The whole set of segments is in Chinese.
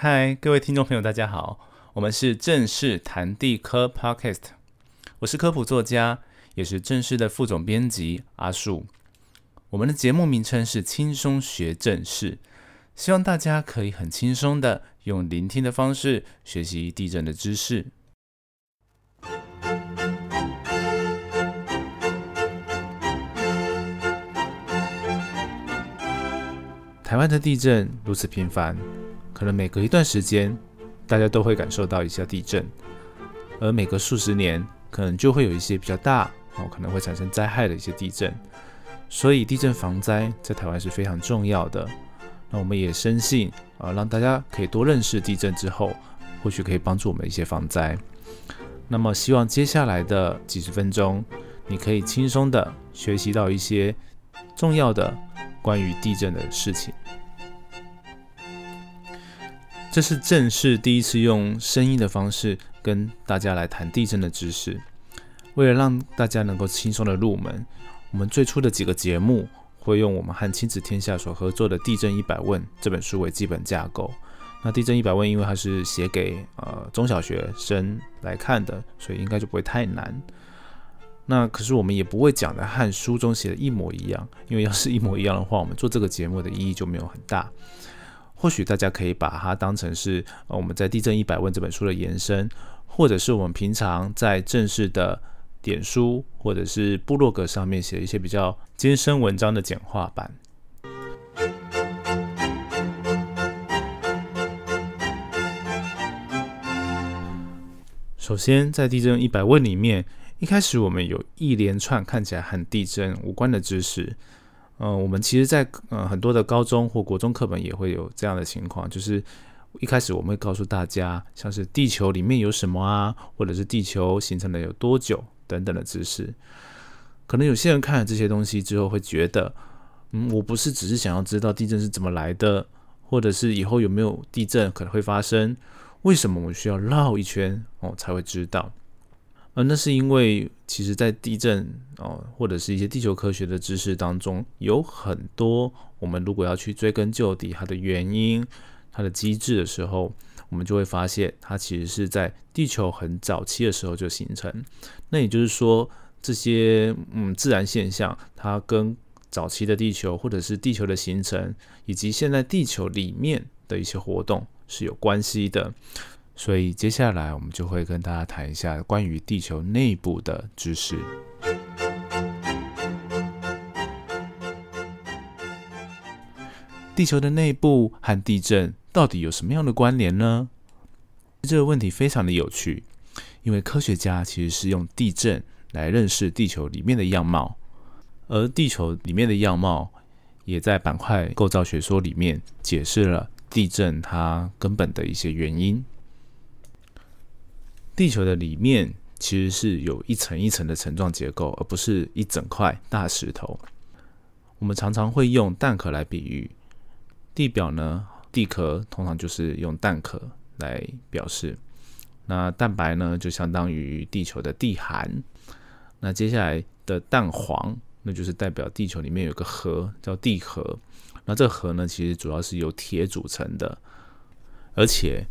嗨，各位听众朋友，大家好，我们是正式谈地科 Podcast，我是科普作家，也是正式的副总编辑阿树。我们的节目名称是轻松学正事，希望大家可以很轻松的用聆听的方式学习地震的知识。台湾的地震如此频繁，可能每隔一段时间，大家都会感受到一下地震，而每隔数十年，可能就会有一些比较大哦，可能会产生灾害的一些地震。所以地震防灾在台湾是非常重要的。那我们也深信啊，让大家可以多认识地震之后，或许可以帮助我们一些防灾。那么希望接下来的几十分钟，你可以轻松的学习到一些重要的。关于地震的事情，这是正式第一次用声音的方式跟大家来谈地震的知识。为了让大家能够轻松的入门，我们最初的几个节目会用我们和亲子天下所合作的《地震一百问》这本书为基本架构。那《地震一百问》因为它是写给呃中小学生来看的，所以应该就不会太难。那可是我们也不会讲的和书中写的一模一样，因为要是一模一样的话，我们做这个节目的意义就没有很大。或许大家可以把它当成是我们在《地震一百问》这本书的延伸，或者是我们平常在正式的点书或者是部落格上面写一些比较艰深文章的简化版。首先，在《地震一百问》里面。一开始我们有一连串看起来和地震无关的知识，嗯，我们其实，在呃很多的高中或国中课本也会有这样的情况，就是一开始我们会告诉大家，像是地球里面有什么啊，或者是地球形成了有多久等等的知识。可能有些人看了这些东西之后，会觉得，嗯，我不是只是想要知道地震是怎么来的，或者是以后有没有地震可能会发生，为什么我需要绕一圈哦才会知道？而那是因为，其实，在地震哦，或者是一些地球科学的知识当中，有很多我们如果要去追根究底它的原因、它的机制的时候，我们就会发现，它其实是在地球很早期的时候就形成。那也就是说，这些嗯自然现象，它跟早期的地球，或者是地球的形成，以及现在地球里面的一些活动是有关系的。所以接下来我们就会跟大家谈一下关于地球内部的知识。地球的内部和地震到底有什么样的关联呢？这个问题非常的有趣，因为科学家其实是用地震来认识地球里面的样貌，而地球里面的样貌也在板块构造学说里面解释了地震它根本的一些原因。地球的里面其实是有一层一层的层状结构，而不是一整块大石头。我们常常会用蛋壳来比喻地表呢，地壳通常就是用蛋壳来表示。那蛋白呢，就相当于地球的地寒。那接下来的蛋黄，那就是代表地球里面有个核叫地核。那这核呢，其实主要是由铁组成的，而且。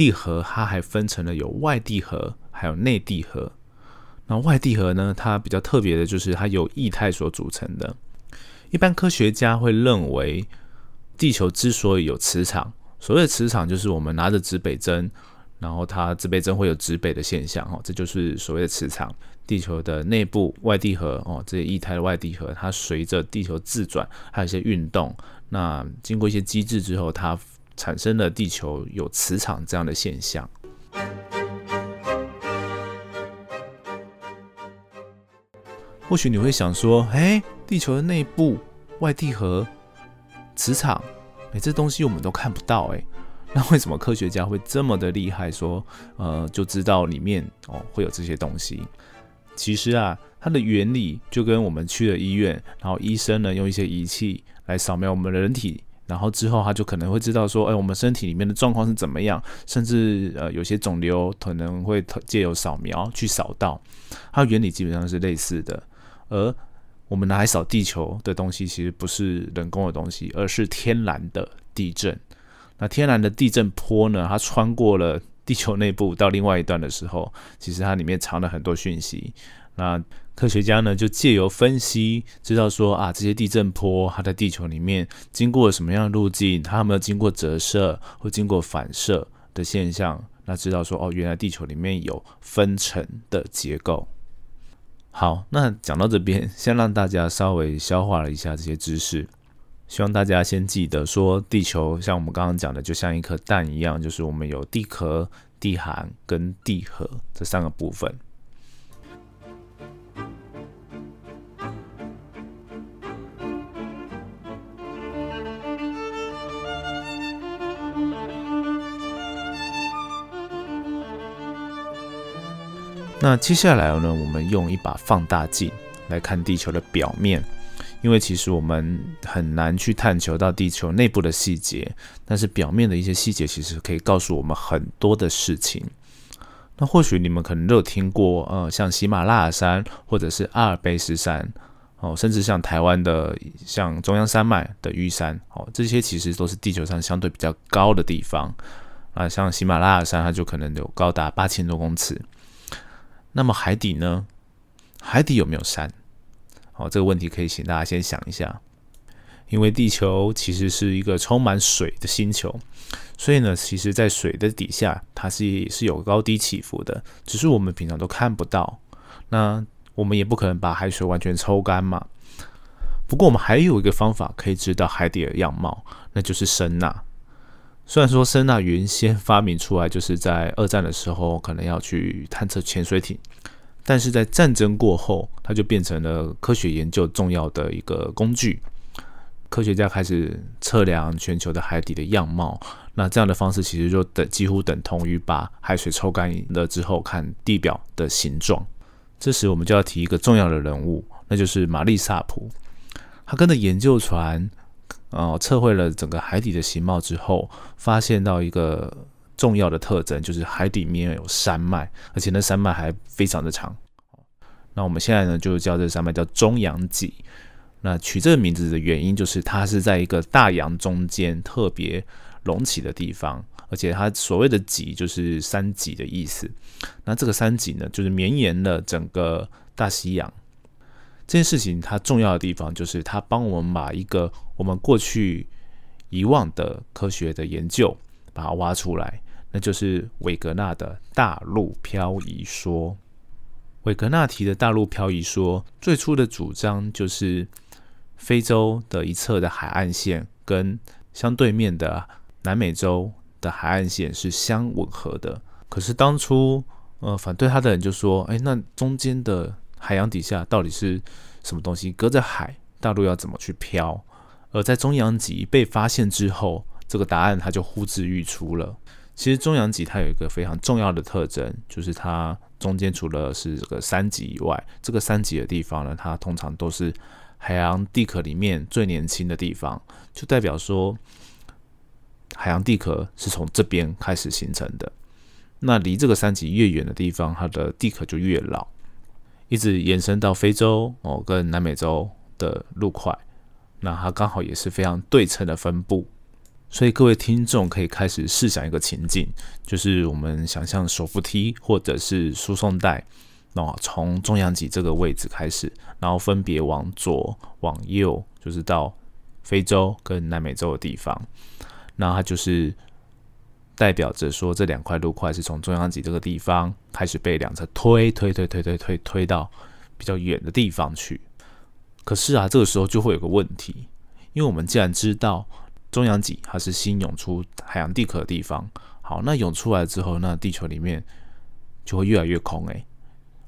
地核它还分成了有外地核，还有内地核。那外地核呢，它比较特别的就是它由液态所组成的。一般科学家会认为，地球之所以有磁场，所谓的磁场就是我们拿着指北针，然后它指北针会有指北的现象，哦，这就是所谓的磁场。地球的内部外地核，哦，这些液态的外地核，它随着地球自转，还有一些运动，那经过一些机制之后，它产生了地球有磁场这样的现象。或许你会想说：“哎，地球的内部外地核磁场，哎，这东西我们都看不到，哎，那为什么科学家会这么的厉害？说，呃，就知道里面哦会有这些东西？其实啊，它的原理就跟我们去了医院，然后医生呢用一些仪器来扫描我们的人体。”然后之后他就可能会知道说，哎，我们身体里面的状况是怎么样，甚至呃有些肿瘤可能会借由扫描去扫到，它原理基本上是类似的。而我们拿来扫地球的东西，其实不是人工的东西，而是天然的地震。那天然的地震波呢，它穿过了地球内部到另外一段的时候，其实它里面藏了很多讯息。那科学家呢，就借由分析，知道说啊，这些地震波它在地球里面经过了什么样的路径，它有没有经过折射或经过反射的现象？那知道说哦，原来地球里面有分层的结构。好，那讲到这边，先让大家稍微消化了一下这些知识。希望大家先记得说，地球像我们刚刚讲的，就像一颗蛋一样，就是我们有地壳、地寒跟地核这三个部分。那接下来呢，我们用一把放大镜来看地球的表面，因为其实我们很难去探求到地球内部的细节，但是表面的一些细节其实可以告诉我们很多的事情。那或许你们可能都有听过，呃，像喜马拉雅山或者是阿尔卑斯山，哦，甚至像台湾的像中央山脉的玉山，哦，这些其实都是地球上相对比较高的地方。啊，像喜马拉雅山，它就可能有高达八千多公尺。那么海底呢？海底有没有山？好，这个问题可以请大家先想一下。因为地球其实是一个充满水的星球，所以呢，其实，在水的底下，它是是有高低起伏的，只是我们平常都看不到。那我们也不可能把海水完全抽干嘛。不过，我们还有一个方法可以知道海底的样貌，那就是声呐。虽然说声呐原先发明出来就是在二战的时候，可能要去探测潜水艇，但是在战争过后，它就变成了科学研究重要的一个工具。科学家开始测量全球的海底的样貌，那这样的方式其实就等几乎等同于把海水抽干了之后看地表的形状。这时我们就要提一个重要的人物，那就是玛丽萨普，他跟着研究船。哦，测绘了整个海底的形貌之后，发现到一个重要的特征，就是海底面有山脉，而且那山脉还非常的长。那我们现在呢，就叫这山脉叫中洋脊。那取这个名字的原因，就是它是在一个大洋中间特别隆起的地方，而且它所谓的脊就是山脊的意思。那这个山脊呢，就是绵延了整个大西洋。这件事情它重要的地方，就是它帮我们把一个我们过去遗忘的科学的研究，把它挖出来，那就是韦格纳的大陆漂移说。韦格纳提的大陆漂移说，最初的主张就是非洲的一侧的海岸线跟相对面的南美洲的海岸线是相吻合的。可是当初，呃，反对他的人就说：“哎，那中间的。”海洋底下到底是什么东西？隔着海，大陆要怎么去漂？而在中央脊被发现之后，这个答案它就呼之欲出了。其实中央脊它有一个非常重要的特征，就是它中间除了是这个三极以外，这个三极的地方呢，它通常都是海洋地壳里面最年轻的地方，就代表说海洋地壳是从这边开始形成的。那离这个三极越远的地方，它的地壳就越老。一直延伸到非洲哦，跟南美洲的陆块，那它刚好也是非常对称的分布，所以各位听众可以开始试想一个情境，就是我们想象手扶梯或者是输送带，那从中央脊这个位置开始，然后分别往左往右，就是到非洲跟南美洲的地方，那它就是。代表着说，这两块路块是从中央脊这个地方开始被两侧推推推推推推推到比较远的地方去。可是啊，这个时候就会有个问题，因为我们既然知道中央脊它是新涌出海洋地壳的地方，好，那涌出来之后，那地球里面就会越来越空诶，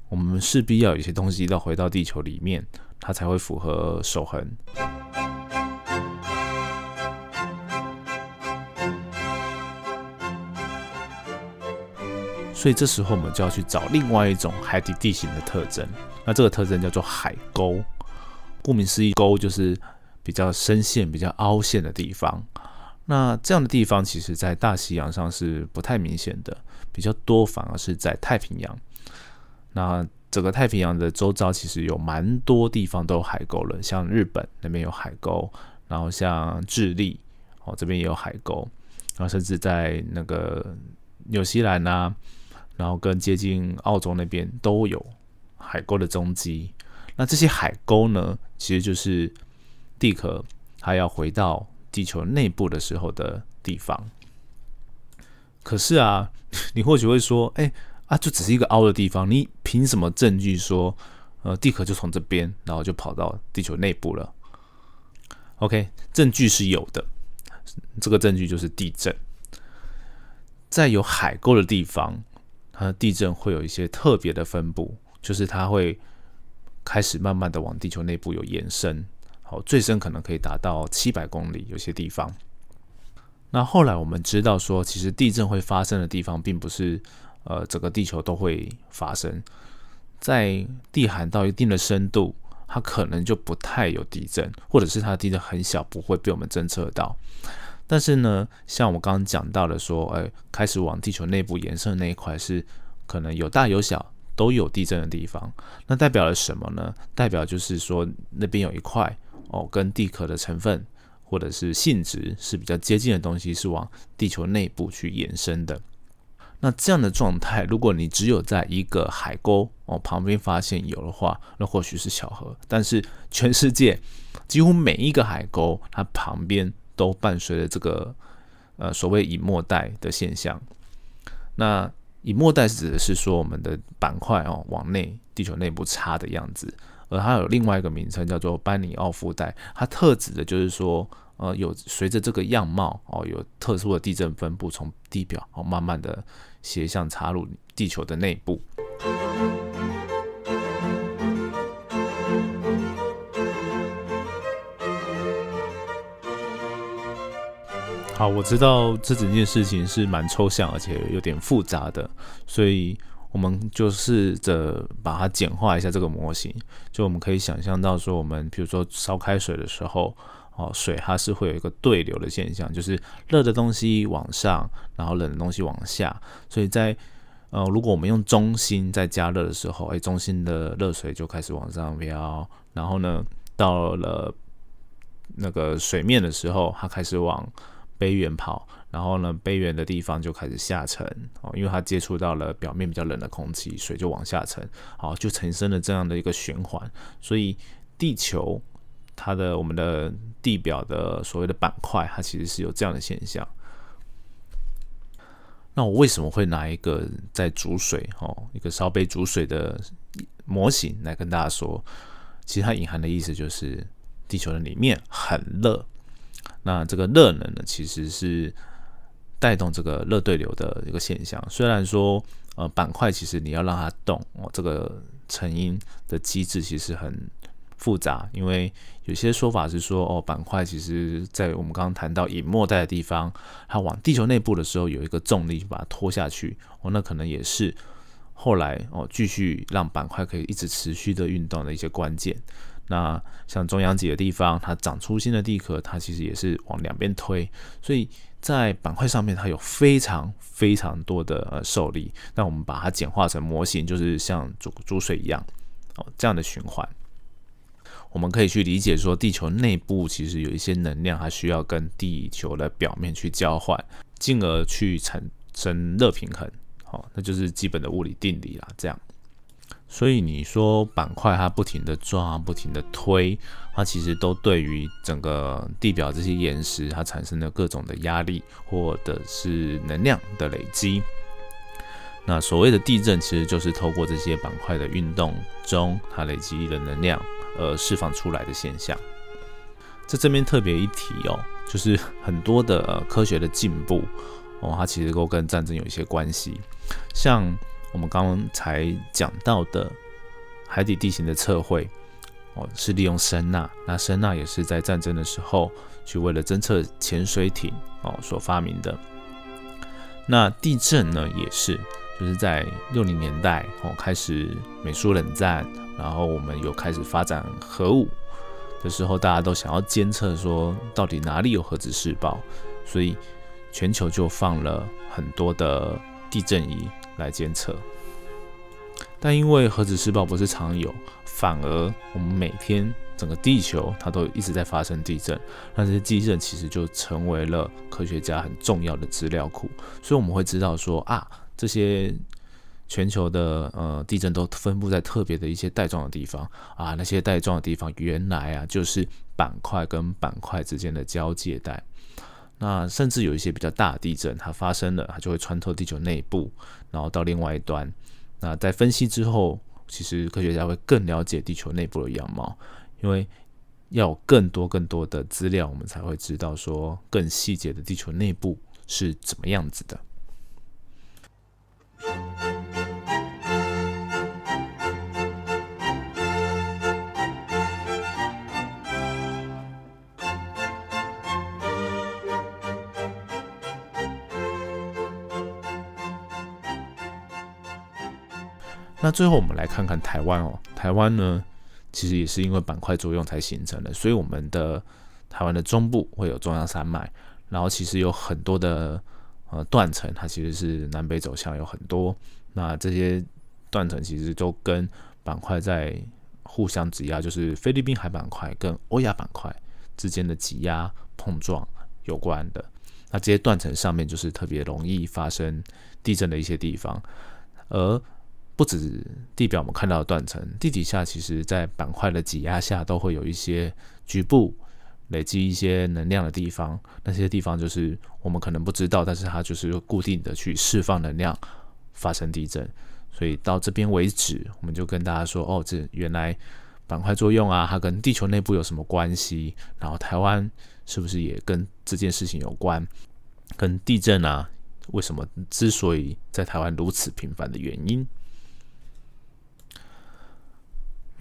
我们势必要有一些东西要回到地球里面，它才会符合守恒。所以这时候我们就要去找另外一种海底地形的特征，那这个特征叫做海沟。顾名思义，沟就是比较深陷、比较凹陷的地方。那这样的地方，其实在大西洋上是不太明显的，比较多反而是在太平洋。那整个太平洋的周遭，其实有蛮多地方都有海沟了，像日本那边有海沟，然后像智利哦这边也有海沟。然后甚至在那个纽西兰啊，然后跟接近澳洲那边都有海沟的踪迹。那这些海沟呢，其实就是地壳它要回到地球内部的时候的地方。可是啊，你或许会说，哎啊，就只是一个凹的地方，你凭什么证据说，呃，地壳就从这边，然后就跑到地球内部了？OK，证据是有的，这个证据就是地震，在有海沟的地方，它的地震会有一些特别的分布，就是它会开始慢慢的往地球内部有延伸，好，最深可能可以达到七百公里，有些地方。那后来我们知道说，其实地震会发生的地方，并不是呃整个地球都会发生，在地寒到一定的深度，它可能就不太有地震，或者是它的地震很小，不会被我们侦测到。但是呢，像我刚刚讲到的说，哎，开始往地球内部延伸的那一块是可能有大有小都有地震的地方，那代表了什么呢？代表就是说那边有一块哦，跟地壳的成分。或者是性质是比较接近的东西，是往地球内部去延伸的。那这样的状态，如果你只有在一个海沟哦旁边发现有的话，那或许是巧合。但是全世界几乎每一个海沟，它旁边都伴随着这个呃所谓隐没带的现象。那隐没带指的是说我们的板块哦往内地球内部插的样子，而它有另外一个名称叫做班尼奥夫带，它特指的就是说。呃，有随着这个样貌哦，有特殊的地震分布，从地表哦慢慢的斜向插入地球的内部。好，我知道这整件事情是蛮抽象，而且有点复杂的，所以我们就试着把它简化一下这个模型。就我们可以想象到说，我们比如说烧开水的时候。哦，水它是会有一个对流的现象，就是热的东西往上，然后冷的东西往下。所以在呃，如果我们用中心在加热的时候，哎，中心的热水就开始往上飘，然后呢，到了那个水面的时候，它开始往杯缘跑，然后呢，杯缘的地方就开始下沉哦，因为它接触到了表面比较冷的空气，水就往下沉，好，就产生了这样的一个循环。所以地球。它的我们的地表的所谓的板块，它其实是有这样的现象。那我为什么会拿一个在煮水哦，一个烧杯煮水的模型来跟大家说？其实它隐含的意思就是地球的里面很热，那这个热能呢，其实是带动这个热对流的一个现象。虽然说呃板块其实你要让它动哦，这个成因的机制其实很。复杂，因为有些说法是说，哦，板块其实在我们刚刚谈到隐没带的地方，它往地球内部的时候有一个重力把它拖下去，哦，那可能也是后来哦继续让板块可以一直持续的运动的一些关键。那像中央极的地方，它长出新的地壳，它其实也是往两边推，所以在板块上面它有非常非常多的呃受力。那我们把它简化成模型，就是像煮煮水一样，哦，这样的循环。我们可以去理解说，地球内部其实有一些能量，它需要跟地球的表面去交换，进而去产生热平衡。好，那就是基本的物理定理啦。这样，所以你说板块它不停的抓，不停的推，它其实都对于整个地表这些岩石，它产生了各种的压力或者是能量的累积。那所谓的地震，其实就是透过这些板块的运动中，它累积的能量。呃，释放出来的现象，在这边特别一提哦，就是很多的科学的进步哦，它其实都跟战争有一些关系。像我们刚才讲到的海底地形的测绘哦，是利用声呐，那声呐也是在战争的时候去为了侦测潜水艇哦所发明的。那地震呢，也是就是在六零年代哦开始美苏冷战。然后我们有开始发展核武的时候，大家都想要监测说到底哪里有核子试爆，所以全球就放了很多的地震仪来监测。但因为核子试爆不是常有，反而我们每天整个地球它都一直在发生地震，那这些地震其实就成为了科学家很重要的资料库，所以我们会知道说啊，这些全球的呃地震都分布在特别的一些带状的地方啊，那些带状的地方原来啊就是板块跟板块之间的交界带，那甚至有一些比较大的地震它发生了，它就会穿透地球内部，然后到另外一端，那在分析之后。其实科学家会更了解地球内部的样貌，因为要有更多更多的资料，我们才会知道说更细节的地球内部是怎么样子的。那最后我们来看看台湾哦，台湾呢，其实也是因为板块作用才形成的，所以我们的台湾的中部会有中央山脉，然后其实有很多的呃断层，它其实是南北走向有很多，那这些断层其实都跟板块在互相挤压，就是菲律宾海板块跟欧亚板块之间的挤压碰撞有关的。那这些断层上面就是特别容易发生地震的一些地方，而不止地表我们看到的断层，地底下其实在板块的挤压下，都会有一些局部累积一些能量的地方。那些地方就是我们可能不知道，但是它就是固定的去释放能量，发生地震。所以到这边为止，我们就跟大家说，哦，这原来板块作用啊，它跟地球内部有什么关系？然后台湾是不是也跟这件事情有关？跟地震啊，为什么之所以在台湾如此频繁的原因？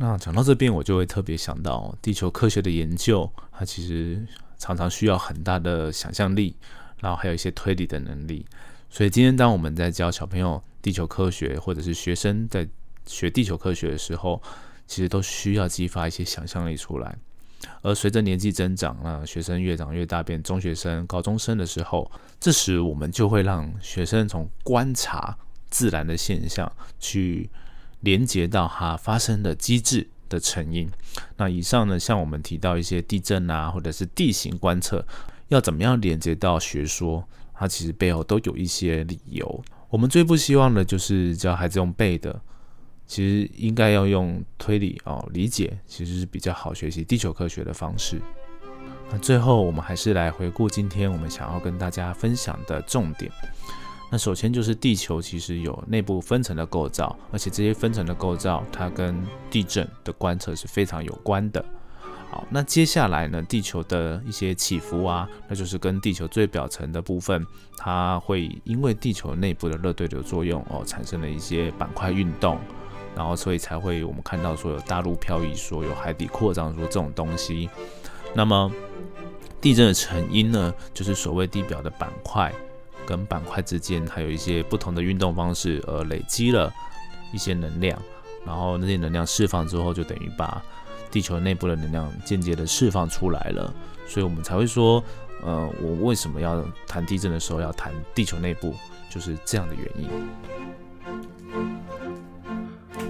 那讲到这边，我就会特别想到地球科学的研究，它其实常常需要很大的想象力，然后还有一些推理的能力。所以今天当我们在教小朋友地球科学，或者是学生在学地球科学的时候，其实都需要激发一些想象力出来。而随着年纪增长，那学生越长越大，变中学生、高中生的时候，这时我们就会让学生从观察自然的现象去。连接到它发生的机制的成因。那以上呢，像我们提到一些地震啊，或者是地形观测，要怎么样连接到学说？它其实背后都有一些理由。我们最不希望的就是教孩子用背的，其实应该要用推理哦，理解其实是比较好学习地球科学的方式。那最后，我们还是来回顾今天我们想要跟大家分享的重点。那首先就是地球其实有内部分层的构造，而且这些分层的构造它跟地震的观测是非常有关的。好，那接下来呢，地球的一些起伏啊，那就是跟地球最表层的部分，它会因为地球内部的热对流作用哦，产生了一些板块运动，然后所以才会我们看到说有大陆漂移，说有海底扩张，说这种东西。那么地震的成因呢，就是所谓地表的板块。跟板块之间还有一些不同的运动方式，而累积了一些能量，然后那些能量释放之后，就等于把地球内部的能量间接的释放出来了。所以我们才会说，呃，我为什么要谈地震的时候要谈地球内部，就是这样的原因。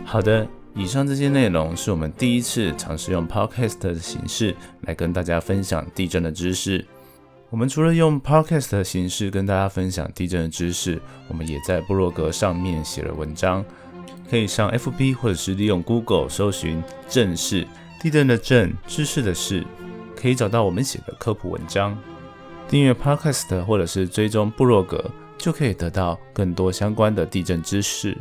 好的，以上这些内容是我们第一次尝试用 podcast 的形式来跟大家分享地震的知识。我们除了用 podcast 的形式跟大家分享地震的知识，我们也在部落格上面写了文章，可以上 FB 或者是利用 Google 搜寻“震事地震”的震知识的事，可以找到我们写的科普文章。订阅 podcast 或者是追踪部落格，就可以得到更多相关的地震知识。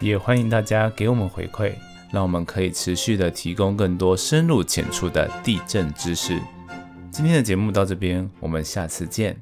也欢迎大家给我们回馈，让我们可以持续的提供更多深入浅出的地震知识。今天的节目到这边，我们下次见。